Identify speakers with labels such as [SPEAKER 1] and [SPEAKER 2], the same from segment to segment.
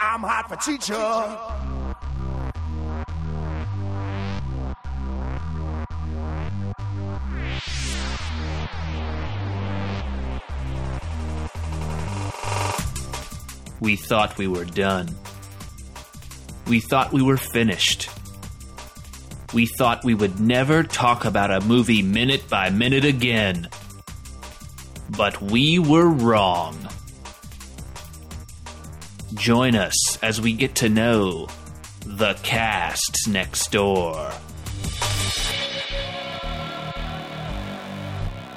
[SPEAKER 1] I'm hot for teacher.
[SPEAKER 2] We thought we were done. We thought we were finished. We thought we would never talk about a movie minute by minute again. But we were wrong. Join us as we get to know the cast next door.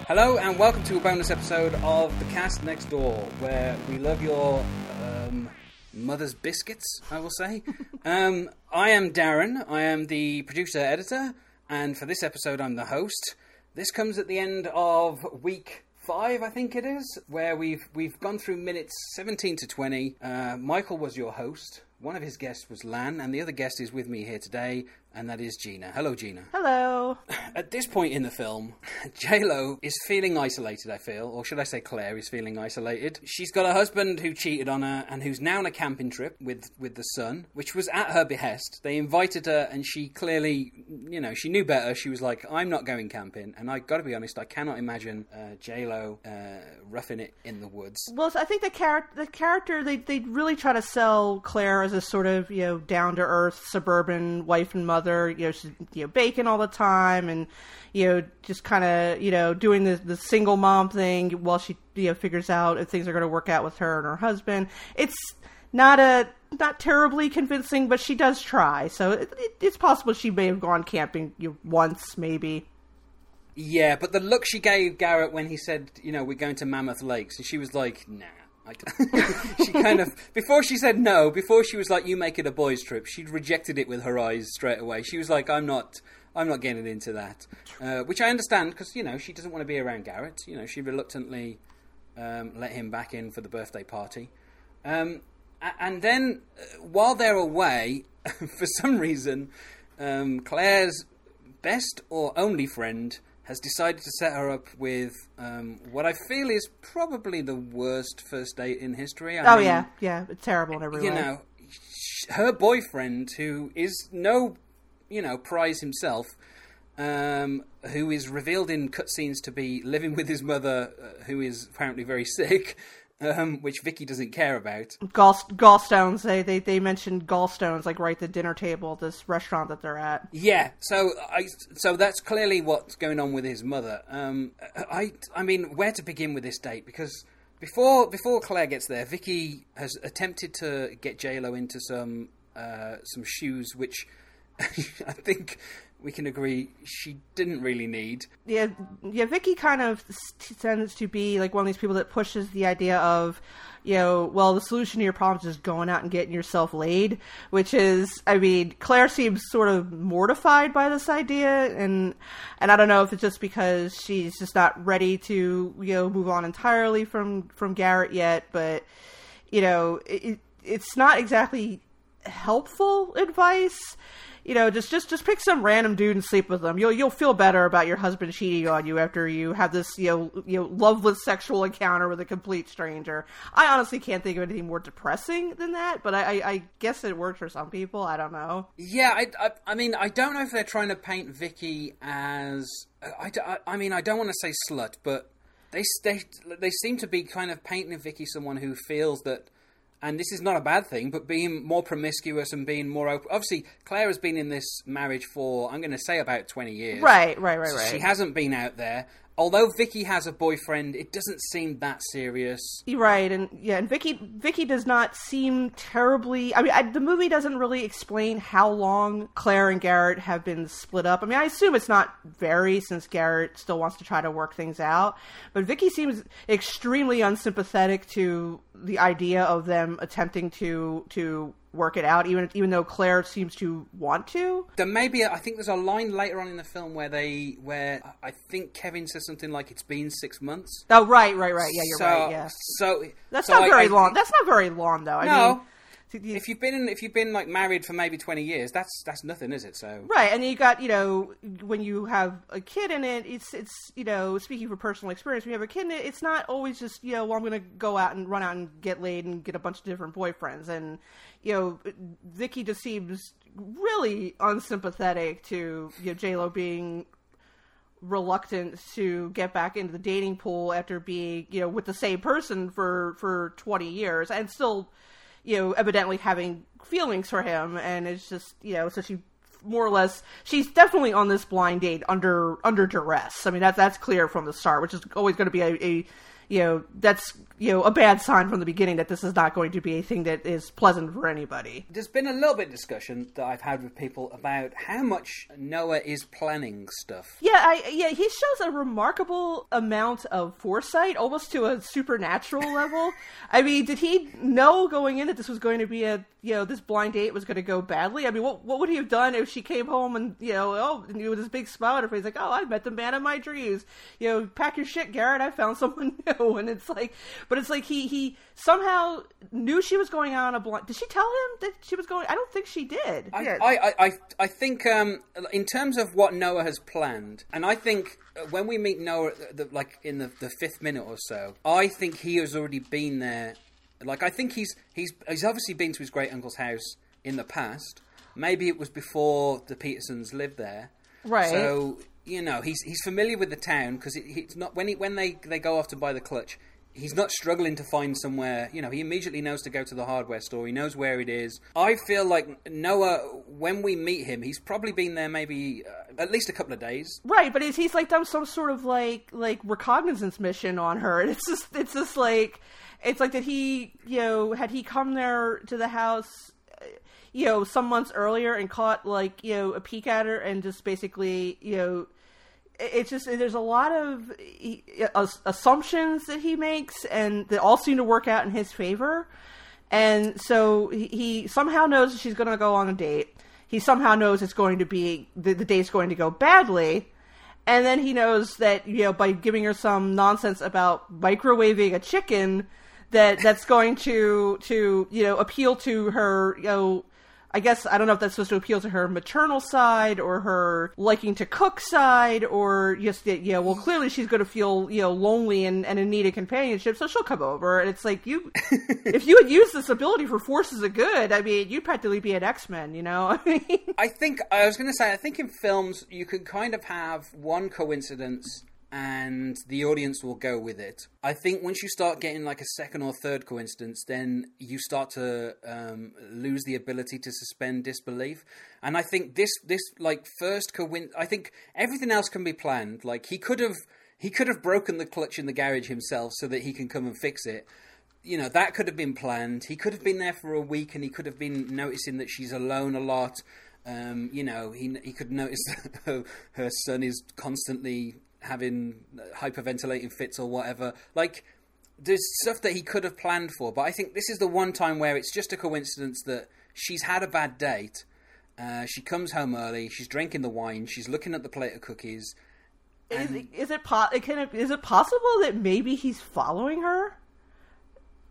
[SPEAKER 3] Hello and welcome to a bonus episode of The Cast Next Door, where we love your um, mother's biscuits, I will say. um, I am Darren, I am the producer editor, and for this episode, I'm the host. This comes at the end of week five, I think it is, where we've we've gone through minutes 17 to 20. Uh, Michael was your host. One of his guests was Lan, and the other guest is with me here today, and that is Gena. Hello, Gena.
[SPEAKER 4] Hello.
[SPEAKER 3] At this point in the film, J Lo is feeling isolated. I feel, or should I say, Claire is feeling isolated. She's got a husband who cheated on her, and who's now on a camping trip with with the son, which was at her behest. They invited her, and she clearly, you know, she knew better. She was like, "I'm not going camping," and I got to be honest, I cannot imagine uh, J Lo uh, roughing it in the woods.
[SPEAKER 4] Well, I think the character, the character, they they really try to sell Claire as a sort of you know down to earth suburban wife and mother. You know, she's you know baking all the time and you know just kind of you know doing the the single mom thing while she you know figures out if things are going to work out with her and her husband. It's not a not terribly convincing, but she does try. So it, it, it's possible she may have gone camping once, maybe.
[SPEAKER 3] Yeah, but the look she gave Garrett when he said, you know, we're going to Mammoth Lakes, and she was like, nah. She kind of before she said no, before she was like, "You make it a boys' trip," she'd rejected it with her eyes straight away. She was like, "I'm not, I'm not getting into that," uh, which I understand because you know she doesn't want to be around Garrett. You know, she reluctantly um, let him back in for the birthday party, um, and then uh, while they're away, for some reason, um, Claire's best or only friend has decided to set her up with um, what I feel is probably the worst first date in history. I
[SPEAKER 4] Oh
[SPEAKER 3] mean,
[SPEAKER 4] yeah, yeah, it's terrible in every
[SPEAKER 3] you
[SPEAKER 4] way.
[SPEAKER 3] know, her boyfriend, who is no, you know, prize himself, um, who is revealed in cutscenes to be living with his mother, uh, who is apparently very sick, um, which Vicky doesn't care about.
[SPEAKER 4] Gall gallstones. They, they they mentioned gallstones like right at the dinner table this restaurant that they're at.
[SPEAKER 3] Yeah, so I so that's clearly what's going on with his mother. Um, I I mean, where to begin with this date? Because before before Claire gets there, Vicky has attempted to get J Lo into some uh, some shoes, which I think we can agree she didn't really need.
[SPEAKER 4] Yeah, yeah. Vicky kind of tends to be like one of these people that pushes the idea of, you know, well, the solution to your problems is going out and getting yourself laid. Which is, I mean, Claire seems sort of mortified by this idea, and and I don't know if it's just because she's just not ready to, you know, move on entirely from from Garrett yet, but you know, it, it's not exactly helpful advice. You know, just just just pick some random dude and sleep with them. You'll you'll feel better about your husband cheating on you after you have this you know you know loveless sexual encounter with a complete stranger. I honestly can't think of anything more depressing than that, but I I, I guess it works for some people. I don't know.
[SPEAKER 3] Yeah, I, I, I mean, I don't know if they're trying to paint Vicky as. I, I, I mean, I don't want to say slut, but they, they they seem to be kind of painting Vicky someone who feels that, and this is not a bad thing, but being more promiscuous and being more open. Obviously, Claire has been in this marriage for I'm going to say about twenty years.
[SPEAKER 4] Right, right, right, right.
[SPEAKER 3] She hasn't been out there. Although Vicky has a boyfriend, it doesn't seem that serious.
[SPEAKER 4] Right, and yeah, and Vicky Vicky does not seem terribly. I mean, I, the movie doesn't really explain how long Claire and Garrett have been split up. I mean, I assume it's not very, since Garrett still wants to try to work things out. But Vicky seems extremely unsympathetic to the idea of them attempting to to work it out, even even though Claire seems to want to.
[SPEAKER 3] There may be, a, I think there's a line later on in the film where they, where I think Kevin says something like it's been six months.
[SPEAKER 4] Oh, right, right, right. Yeah, you're
[SPEAKER 3] so,
[SPEAKER 4] right. Yeah,
[SPEAKER 3] So
[SPEAKER 4] that's
[SPEAKER 3] so
[SPEAKER 4] not
[SPEAKER 3] I-
[SPEAKER 4] very
[SPEAKER 3] I
[SPEAKER 4] long. That's not very long, though. I
[SPEAKER 3] No.
[SPEAKER 4] mean,
[SPEAKER 3] If you've been if you've been like married for maybe twenty years, that's that's nothing, is it? So
[SPEAKER 4] Right, and you got you know when you have a kid in it, it's it's you know speaking from personal experience, when you have a kid in it, it's not always just you know well I'm going to go out and run out and get laid and get a bunch of different boyfriends, and you know Vicky just seems really unsympathetic to you know J Lo being reluctant to get back into the dating pool after being you know with the same person for for 20 years and still you know evidently having feelings for him. And it's just you know so she more or less she's definitely on this blind date under under duress. I mean that's that's clear from the start which is always going to be a, a you know that's you know a bad sign from the beginning that this is not going to be a thing that is pleasant for anybody
[SPEAKER 3] there's been a little bit of discussion that I've had with people about how much Noah is planning stuff.
[SPEAKER 4] Yeah, I, yeah, he shows a remarkable amount of foresight, almost to a supernatural level. I mean, did he know going in that this was going to be a you know this blind date was going to go badly? I mean, what what would he have done if she came home and you know oh and with this big smile on her face like oh I met the man of my dreams, you know pack your shit, Garrett, I found someone new, and it's like, but it's like he he somehow knew she was going on a blind. Did she tell him that she was going? I don't think she did.
[SPEAKER 3] I,
[SPEAKER 4] Yeah.
[SPEAKER 3] I, I, I, I think um, in terms of what Noah has planned, and I think uh, when we meet Noah, uh, the, like in the, the fifth minute or so, I think he has already been there. Like I think he's he's he's obviously been to his great uncle's house in the past. Maybe it was before the Petersons lived there.
[SPEAKER 4] Right.
[SPEAKER 3] So you know he's he's familiar with the town because it, it's not when he when they they go off to buy the clutch. He's not struggling to find somewhere. You know, he immediately knows to go to the hardware store. He knows where it is. I feel like Noah, when we meet him, he's probably been there maybe uh, at least a couple of days.
[SPEAKER 4] Right, but he's, like done some sort of like like recognizance mission on her, and it's just it's just like it's like that he you know had he come there to the house uh, you know some months earlier and caught like you know a peek at her and just basically you know it's just there's a lot of assumptions that he makes and they all seem to work out in his favor. And so he, somehow knows she's going to go on a date. He somehow knows it's going to be the, the date's going to go badly. And then he knows that you know by giving her some nonsense about microwaving a chicken that that's going to to you know appeal to her you know I guess I don't know if that's supposed to appeal to her maternal side or her liking to cook side or just that, you know, well, clearly she's going to feel, you know, lonely and, and in need of companionship, so she'll come over. And it's like, you, if you had used this ability for forces of good, I mean, you'd practically be an X Men, you know? I mean,
[SPEAKER 3] I think I was going to say I think in films you can kind of have one coincidence and the audience will go with it. I think once you start getting like a second or third coincidence, then you start to um, lose the ability to suspend disbelief. And I think this this like first coincidence, I think everything else can be planned. Like he could have he could have broken the clutch in the garage himself so that he can come and fix it you know that could have been planned. He could have been there for a week, and he could have been noticing that she's alone a lot. Um, you know, he he could notice that her, her son is constantly having hyperventilating fits or whatever. Like, there's stuff that he could have planned for, but I think this is the one time where it's just a coincidence that she's had a bad date. Uh, she comes home early. She's drinking the wine. She's looking at the plate of cookies.
[SPEAKER 4] is, it- is it po- can it, is it possible that maybe he's following her?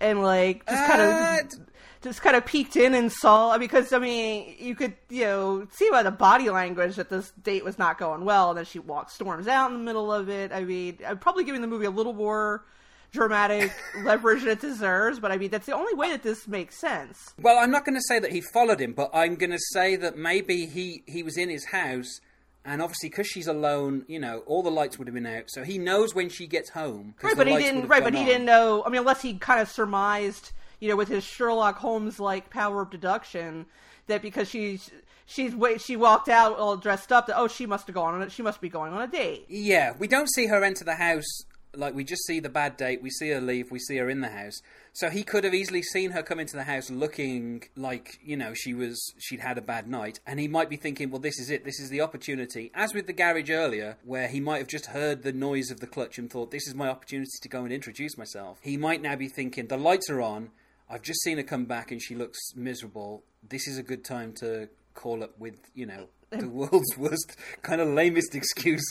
[SPEAKER 4] And like just kind
[SPEAKER 3] Uh,
[SPEAKER 4] of just kind of peeked in and saw because I mean you could you know see by the body language that this date was not going well and then she walks storms out in the middle of it. I mean I'm probably giving the movie a little more dramatic leverage than it deserves, but I mean that's the only way that this makes sense.
[SPEAKER 3] Well, I'm not going to say that he followed him, but I'm going to say that maybe he, he was in his house, and obviously because she's alone, you know, all the lights would have been out, so he knows when she gets home.
[SPEAKER 4] Right, but he didn't. Right, but he
[SPEAKER 3] on.
[SPEAKER 4] didn't know. I mean, unless he kind of surmised, you know, with his Sherlock Holmes like power of deduction, that because she's she's wait she walked out all dressed up, that oh she must have gone on it. She must be going on a date.
[SPEAKER 3] Yeah, we don't see her enter the house. Like we just see the bad date. We see her leave. We see her in the house. So he could have easily seen her come into the house looking like you know she was she'd had a bad night, and he might be thinking, well, this is it. This is the opportunity. As with the garage earlier, where he might have just heard the noise of the clutch and thought, this is my opportunity to go and introduce myself. He might now be thinking, the lights are on. I've just seen her come back and she looks miserable. This is a good time to call up with you know the um, world's worst kind of lamest excuse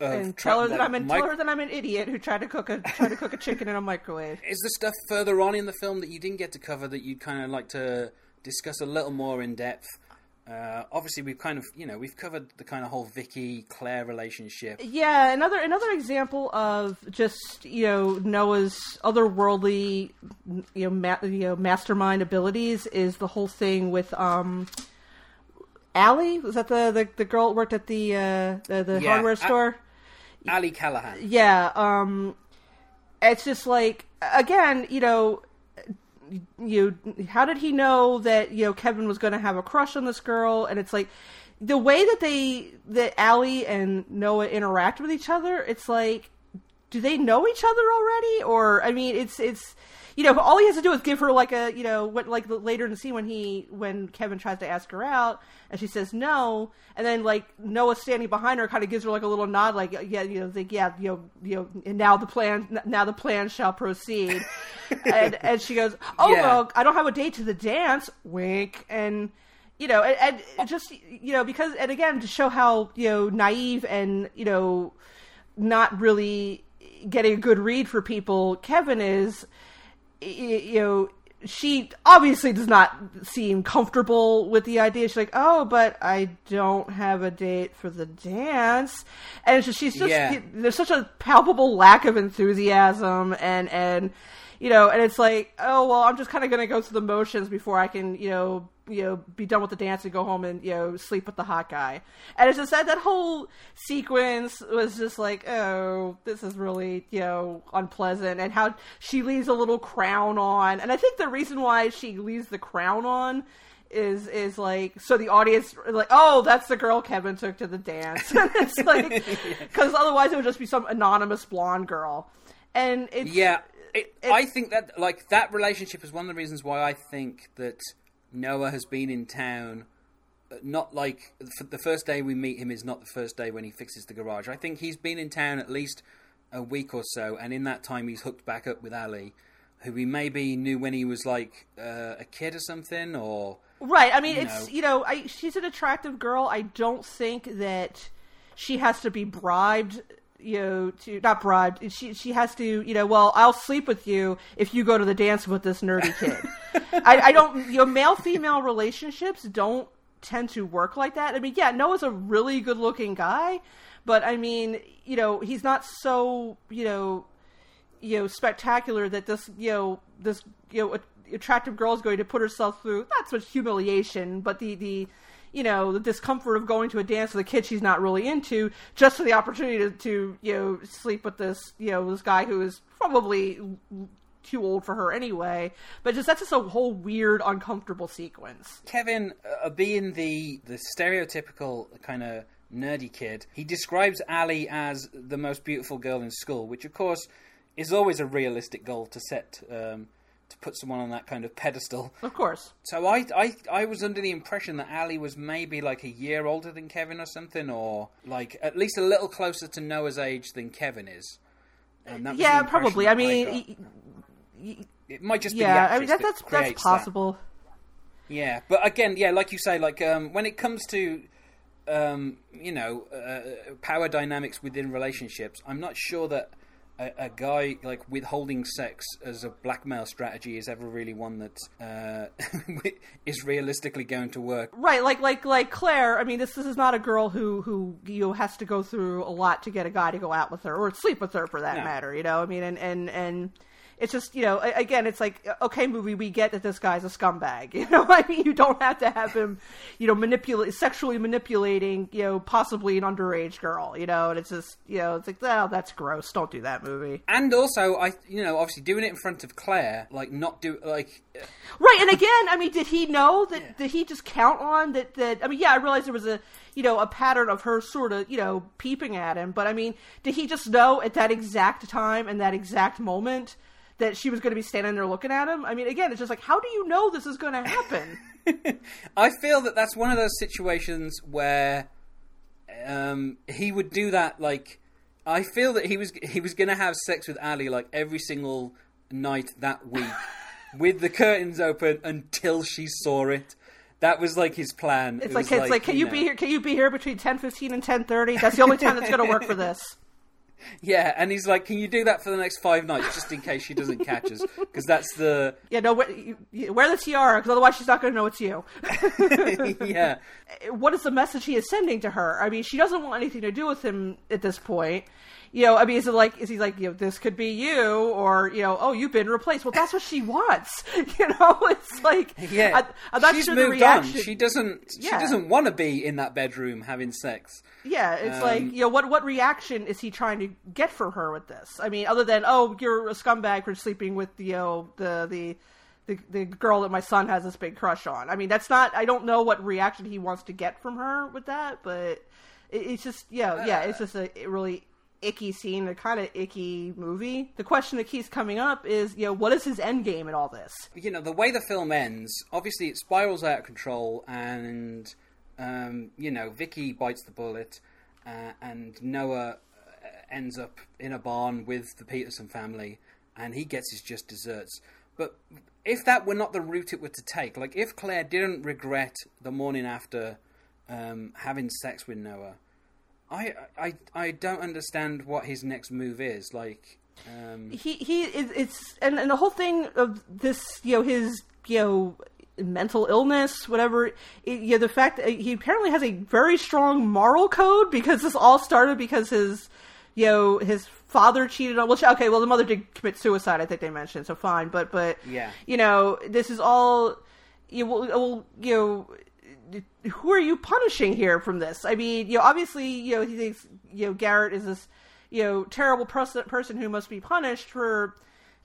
[SPEAKER 3] of
[SPEAKER 4] um,
[SPEAKER 3] And
[SPEAKER 4] tell her that I'm an,
[SPEAKER 3] mic-
[SPEAKER 4] tell her that I'm an idiot who tried to cook a tried to cook a chicken in a microwave.
[SPEAKER 3] Is there stuff further on in the film that you didn't get to cover that you'd kind of like to discuss a little more in depth. Uh, obviously, we've kind of you know we've covered the kind of whole Vicky Claire relationship.
[SPEAKER 4] Yeah, another another example of just you know Noah's otherworldly you know, ma- you know mastermind abilities is the whole thing with um Allie was that the the, the girl that worked at the uh, the, the
[SPEAKER 3] Yeah,
[SPEAKER 4] hardware store.
[SPEAKER 3] Ali Callahan.
[SPEAKER 4] Yeah, um it's just like again, you know, you how did he know that you know Kevin was going to have a crush on this girl? And it's like the way that they that Allie and Noah interact with each other, it's like do they know each other already? Or I mean it's it's you know all he has to do is give her like a you know what like later in the scene when he when Kevin tries to ask her out and she says no and then like Noah standing behind her kind of gives her like a little nod like yeah you know like yeah you know you know and now the plan now the plan shall proceed. And and she goes oh
[SPEAKER 3] Yeah.
[SPEAKER 4] well I don't have a date to the dance. Wink. And you know and, and just you know because and again to show how you know naive and you know not really getting a good read for people Kevin is you know she obviously does not seem comfortable with the idea she's like oh but I don't have a date for the dance and she's just
[SPEAKER 3] Yeah.
[SPEAKER 4] there's such a palpable lack of enthusiasm and and you know and it's like oh well I'm just kind of going to go through the motions before I can you know you know be done with the dance and go home and you know sleep with the hot guy. And it's just that that whole sequence was just like oh this is really you know unpleasant and how she leaves a little crown on. And i think the reason why she leaves the crown on is is like so the audience like oh that's the girl kevin took to the dance. It's like because otherwise it would just be some anonymous blonde girl. And it's
[SPEAKER 3] Yeah, it,
[SPEAKER 4] it-
[SPEAKER 3] I think that like that relationship is one of the reasons why I think that Noah has been in town. uh, Not like the first day we meet him is not the first day when he fixes the garage. I think he's been in town at least a week or so, and in that time he's hooked back up with Ali, who he maybe knew when he was like uh, a kid or something, or
[SPEAKER 4] Right. I mean,
[SPEAKER 3] you
[SPEAKER 4] it's
[SPEAKER 3] know.
[SPEAKER 4] you know, I, she's an attractive girl. I don't think that she has to be bribed. You know, to not bribed. She she has to. You know, well, I'll sleep with you if you go to the dance with this nerdy kid. I, I don't. You know, male female relationships don't tend to work like that. I mean, yeah, Noah's a really good looking guy, but I mean, you know, he's not so you know you know spectacular that this you know this you know attractive girl is going to put herself through not so much humiliation but the the you know the discomfort of going to a dance with a kid she's not really into just for the opportunity to, to you know sleep with this you know this guy who is probably too old for her anyway. But just that's just a whole weird uncomfortable sequence.
[SPEAKER 3] Kevin, uh, being the the stereotypical kind of nerdy kid, he describes Ali as the most beautiful girl in school, which of course is always a realistic goal to set um, to put someone on that kind of pedestal.
[SPEAKER 4] of course
[SPEAKER 3] So I, I I was under the impression that Ali was maybe like a year older than Kevin or something, or like at least a little closer to Noah's age than Kevin is. And that
[SPEAKER 4] yeah probably
[SPEAKER 3] that
[SPEAKER 4] i mean
[SPEAKER 3] it might just be
[SPEAKER 4] yeah i mean that,
[SPEAKER 3] that
[SPEAKER 4] that's
[SPEAKER 3] creates
[SPEAKER 4] that's
[SPEAKER 3] that.
[SPEAKER 4] possible
[SPEAKER 3] Yeah, but again, yeah, like you say, like um, when it comes to um, you know uh, power dynamics within relationships, I'm not sure that a, a guy like withholding sex as a blackmail strategy is ever really one that uh, is realistically going to work.
[SPEAKER 4] Right, like like like Claire. I mean, this this is not a girl who who you know has to go through a lot to get a guy to go out with her or sleep with her for that
[SPEAKER 3] No.
[SPEAKER 4] matter. You know, I mean, and and and it's just you know again, it's like okay, movie, we get that this guy's a scumbag. You know, I mean, you don't have to have him, you know, manipulate sexually manipulating you know possibly an underage girl. You know, and it's just you know it's like oh that's gross. Don't do that movie.
[SPEAKER 3] And also, I you know obviously doing it in front of Claire, like not do like
[SPEAKER 4] Right, and again, I mean, did he know that? Did he just count on that? That I mean, yeah, I realized there was a you know a pattern of her sort of you know peeping at him, but I mean, did he just know at that exact time and that exact moment that she was going to be standing there looking at him? I mean, again, it's just like, how do you know this is going to happen?
[SPEAKER 3] I feel that that's one of those situations where um, he would do that. Like, I feel that he was he was going to have sex with Ali like every single night that week, with the curtains open until she saw it. That was like his plan.
[SPEAKER 4] It's
[SPEAKER 3] It
[SPEAKER 4] like
[SPEAKER 3] was
[SPEAKER 4] it's like, can you
[SPEAKER 3] know,
[SPEAKER 4] be here? Can you be here between ten fifteen and ten thirty? That's the only time that's going to work for this.
[SPEAKER 3] Yeah, and he's like, "Can you do that for the next five nights, just in case she doesn't catch us? Because that's the
[SPEAKER 4] Yeah, no, wear, wear the tiara because otherwise she's not going to know it's you.
[SPEAKER 3] yeah,
[SPEAKER 4] what is the message he is sending to her? I mean, she doesn't want anything to do with him at this point. You know, I mean, is it like, is he like, you know, this could be you, or you know, oh, you've been replaced? Well, that's what she wants. You know, it's like,
[SPEAKER 3] yeah.
[SPEAKER 4] I, I'm not
[SPEAKER 3] She's
[SPEAKER 4] sure the
[SPEAKER 3] moved
[SPEAKER 4] reaction.
[SPEAKER 3] on. She doesn't.
[SPEAKER 4] yeah.
[SPEAKER 3] She doesn't want to be in that bedroom having sex.
[SPEAKER 4] Yeah, it's
[SPEAKER 3] Um,
[SPEAKER 4] like you know what what reaction is he trying to get from her with this? I mean, other than oh, you're a scumbag for sleeping with you know the the. The, the girl that my son has this big crush on. I mean, that's not. I don't know what reaction he wants to get from her with that, but it, it's just yeah, yeah. It's just a really icky scene, a kind of icky movie. The question that keeps coming up is, you know, what is his end game in all this?
[SPEAKER 3] you know the way the film ends obviously it spirals out of control and um, you know vicky bites the bullet uh, and noah uh, ends up in a barn with the peterson family and he gets his just desserts but if that were not the route it were to take like if claire didn't regret the morning after um, having sex with noah I, I i don't understand what his next move is like um,
[SPEAKER 4] he he it, it's and, and the whole thing of this you know his you know mental illness whatever it, you know the fact that he apparently has a very strong moral code because this all started because his you know his father cheated on which okay well the mother did commit suicide i think they mentioned so fine but but
[SPEAKER 3] Yeah.
[SPEAKER 4] you know this is all you will well, you know who are you punishing here from this? I mean, you know, obviously, you know, he thinks, you know, Garrett is this, you know, terrible pers- person who must be punished for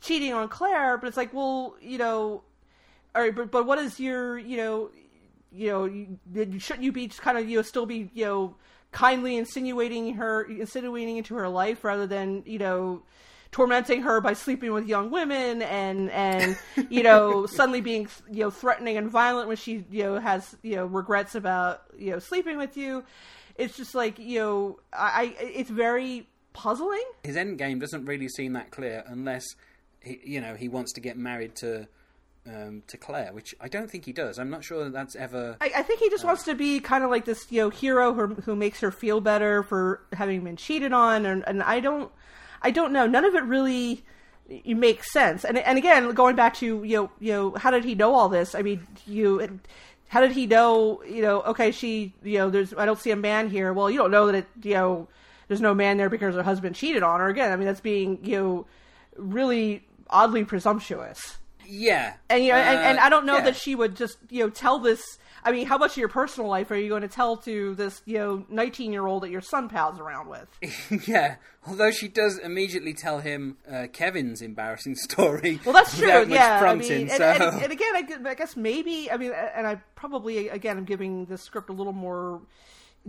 [SPEAKER 4] cheating on Claire, but it's like, well, you know, all right, but, but what is your, you know, you know, you, shouldn't you be just kind of, you know, still be, you know, kindly insinuating her, insinuating into her life rather than, you know, tormenting her by sleeping with young women and and you know suddenly being you know threatening and violent when she you know has you know regrets about you know sleeping with you it's just like you know i, I it's very puzzling
[SPEAKER 3] his end game doesn't really seem that clear unless he, you know he wants to get married to um, to Claire, which I don't think he does. I'm not sure that that's ever.
[SPEAKER 4] I, I think he just wants to be kind of like this, you know, hero who, who makes her feel better for having been cheated on, and, and I don't, I don't know. None of it really makes sense. And and again, going back to you know, you know, how did he know all this? I mean, you, how did he know? You know, okay, she, you know, there's, I don't see a man here. Well, you don't know that it, you know, there's no man there because her husband cheated on her. Again, I mean, that's being, you know, really oddly presumptuous
[SPEAKER 3] Yeah,
[SPEAKER 4] and you know, and,
[SPEAKER 3] Uh,
[SPEAKER 4] and I don't know
[SPEAKER 3] yeah.
[SPEAKER 4] that she would just you know tell this. I mean, how much of your personal life are you going to tell to this you know nineteen year old that your son pals around with?
[SPEAKER 3] yeah. Although she does immediately tell him uh, Kevin's embarrassing story.
[SPEAKER 4] Well, that's true. Yeah, I
[SPEAKER 3] prompting.
[SPEAKER 4] mean,
[SPEAKER 3] so
[SPEAKER 4] and, and, and again, I, I guess maybe I mean, and I probably again I'm giving the script a little more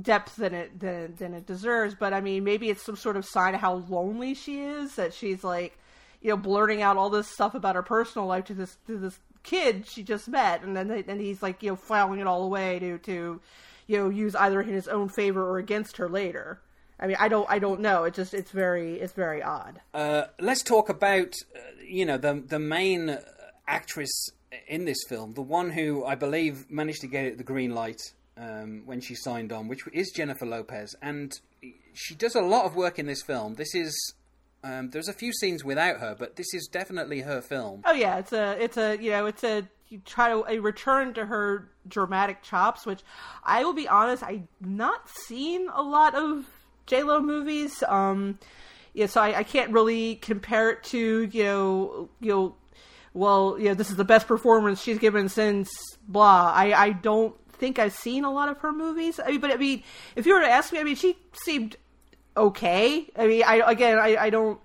[SPEAKER 4] depth than it than, than it deserves. But I mean, maybe it's some sort of sign of how lonely she is that she's like, you know, blurting out all this stuff about her personal life to this to this kid she just met, and then they, and he's like, you know, filing it all away to to you know use either in his own favor or against her later. I mean, I don't I don't know. It just it's very it's very odd.
[SPEAKER 3] Uh, let's talk about uh, you know the the main actress in this film, the one who I believe managed to get it the green light um, when she signed on, which is Jennifer Lopez, and she does a lot of work in this film. This is um, there's a few scenes without her, but this is definitely her film.
[SPEAKER 4] Oh yeah, it's a it's a you know it's a you try to a return to her dramatic chops, which I will be honest, I've not seen a lot of J Lo movies. Um, yeah, so I, I can't really compare it to you know you know well you know this is the best performance she's given since blah. I I don't think I've seen a lot of her movies. I mean, but I mean, if you were to ask me, I mean, she seemed okay. I mean, I again, I, I don't,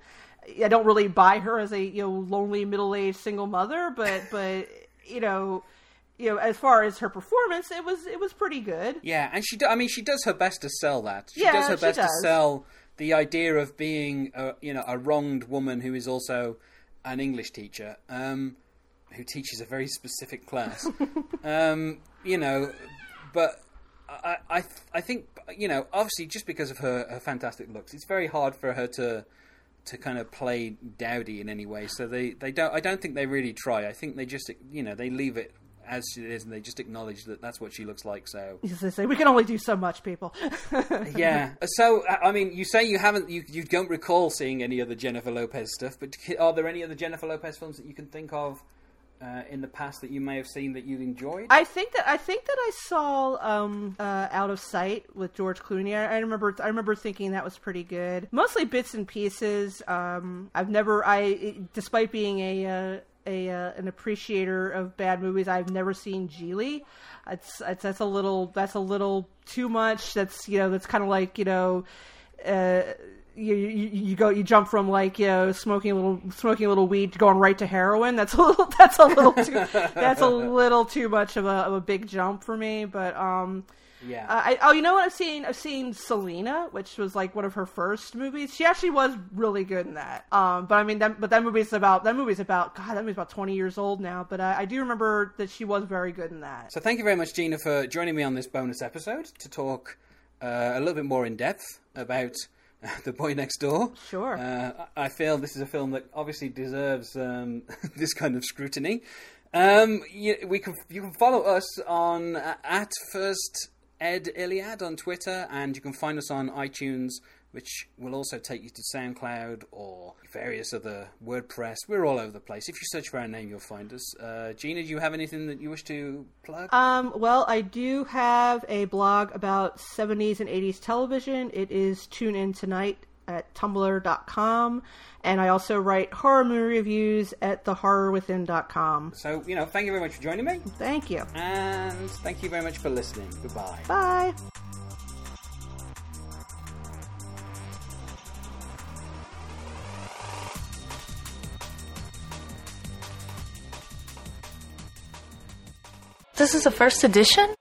[SPEAKER 4] I don't really buy her as a you know lonely middle aged single mother, but but you know, you know, as far as her performance, it was it was pretty good.
[SPEAKER 3] Yeah, and she do, I mean she does her best to sell that. She
[SPEAKER 4] Yeah,
[SPEAKER 3] does her best to sell the idea of being a, you know a wronged woman who is also an English teacher um, who teaches a very specific class. um, you know, but I, I I think you know obviously just because of her, her fantastic looks, it's very hard for her to to kind of play dowdy in any way. So they, they don't I don't think they really try. I think they just you know they leave it as she is, and they just acknowledge that that's what she looks like. So
[SPEAKER 4] As they say, we can only do so much, people.
[SPEAKER 3] yeah. So I I mean, you say you haven't, you you don't recall seeing any other Jennifer Lopez stuff, but are there any other Jennifer Lopez films that you can think of? Uh, in the past, that you may have seen that you enjoyed.
[SPEAKER 4] I think that I think that I saw um, uh, Out of Sight with George Clooney. I, I remember I remember thinking that was pretty good. Mostly bits and pieces. Um, I've never I despite being a uh, a uh, an appreciator of bad movies, I've never seen Gigli. It's, it's that's a little that's a little too much. That's you know that's kind of like you know. Uh, you, you you go you jump from like you know smoking a little smoking a little weed to going right to heroin. That's a little that's a little too that's a little too much of a of a big jump for me. But um,
[SPEAKER 3] yeah.
[SPEAKER 4] uh, I, oh, you know what I've seen? I've seen Selena, which was like one of her first movies. She actually was really good in that. Um, but I mean, that, but that movie's about that movie's about God, that movie's about twenty years old now. But I, I do remember that she was very good in that.
[SPEAKER 3] So thank you very much, Gena, for joining me on this bonus episode to talk uh, a little bit more in depth about the boy next door.
[SPEAKER 4] Sure.
[SPEAKER 3] Uh, I feel this is a film that obviously deserves um, this kind of scrutiny. Um, you, we can you can follow us on uh, at first Ed Iliad on Twitter, and you can find us on iTunes, which will also take you to SoundCloud or various other WordPress. We're all over the place. If you search for our name, you'll find us. Uh, Gena, do you have anything that you wish to plug?
[SPEAKER 4] Um, well, I do have a blog about 70s and 80s television. It is Tune In Tonight at tumblr.com. And I also write horror movie reviews at thehorrorwithin.com.
[SPEAKER 3] so, you know, thank you very much for joining me,
[SPEAKER 4] Thank you.
[SPEAKER 3] and thank you very much for listening. Goodbye.
[SPEAKER 4] Bye.
[SPEAKER 5] This is a first edition?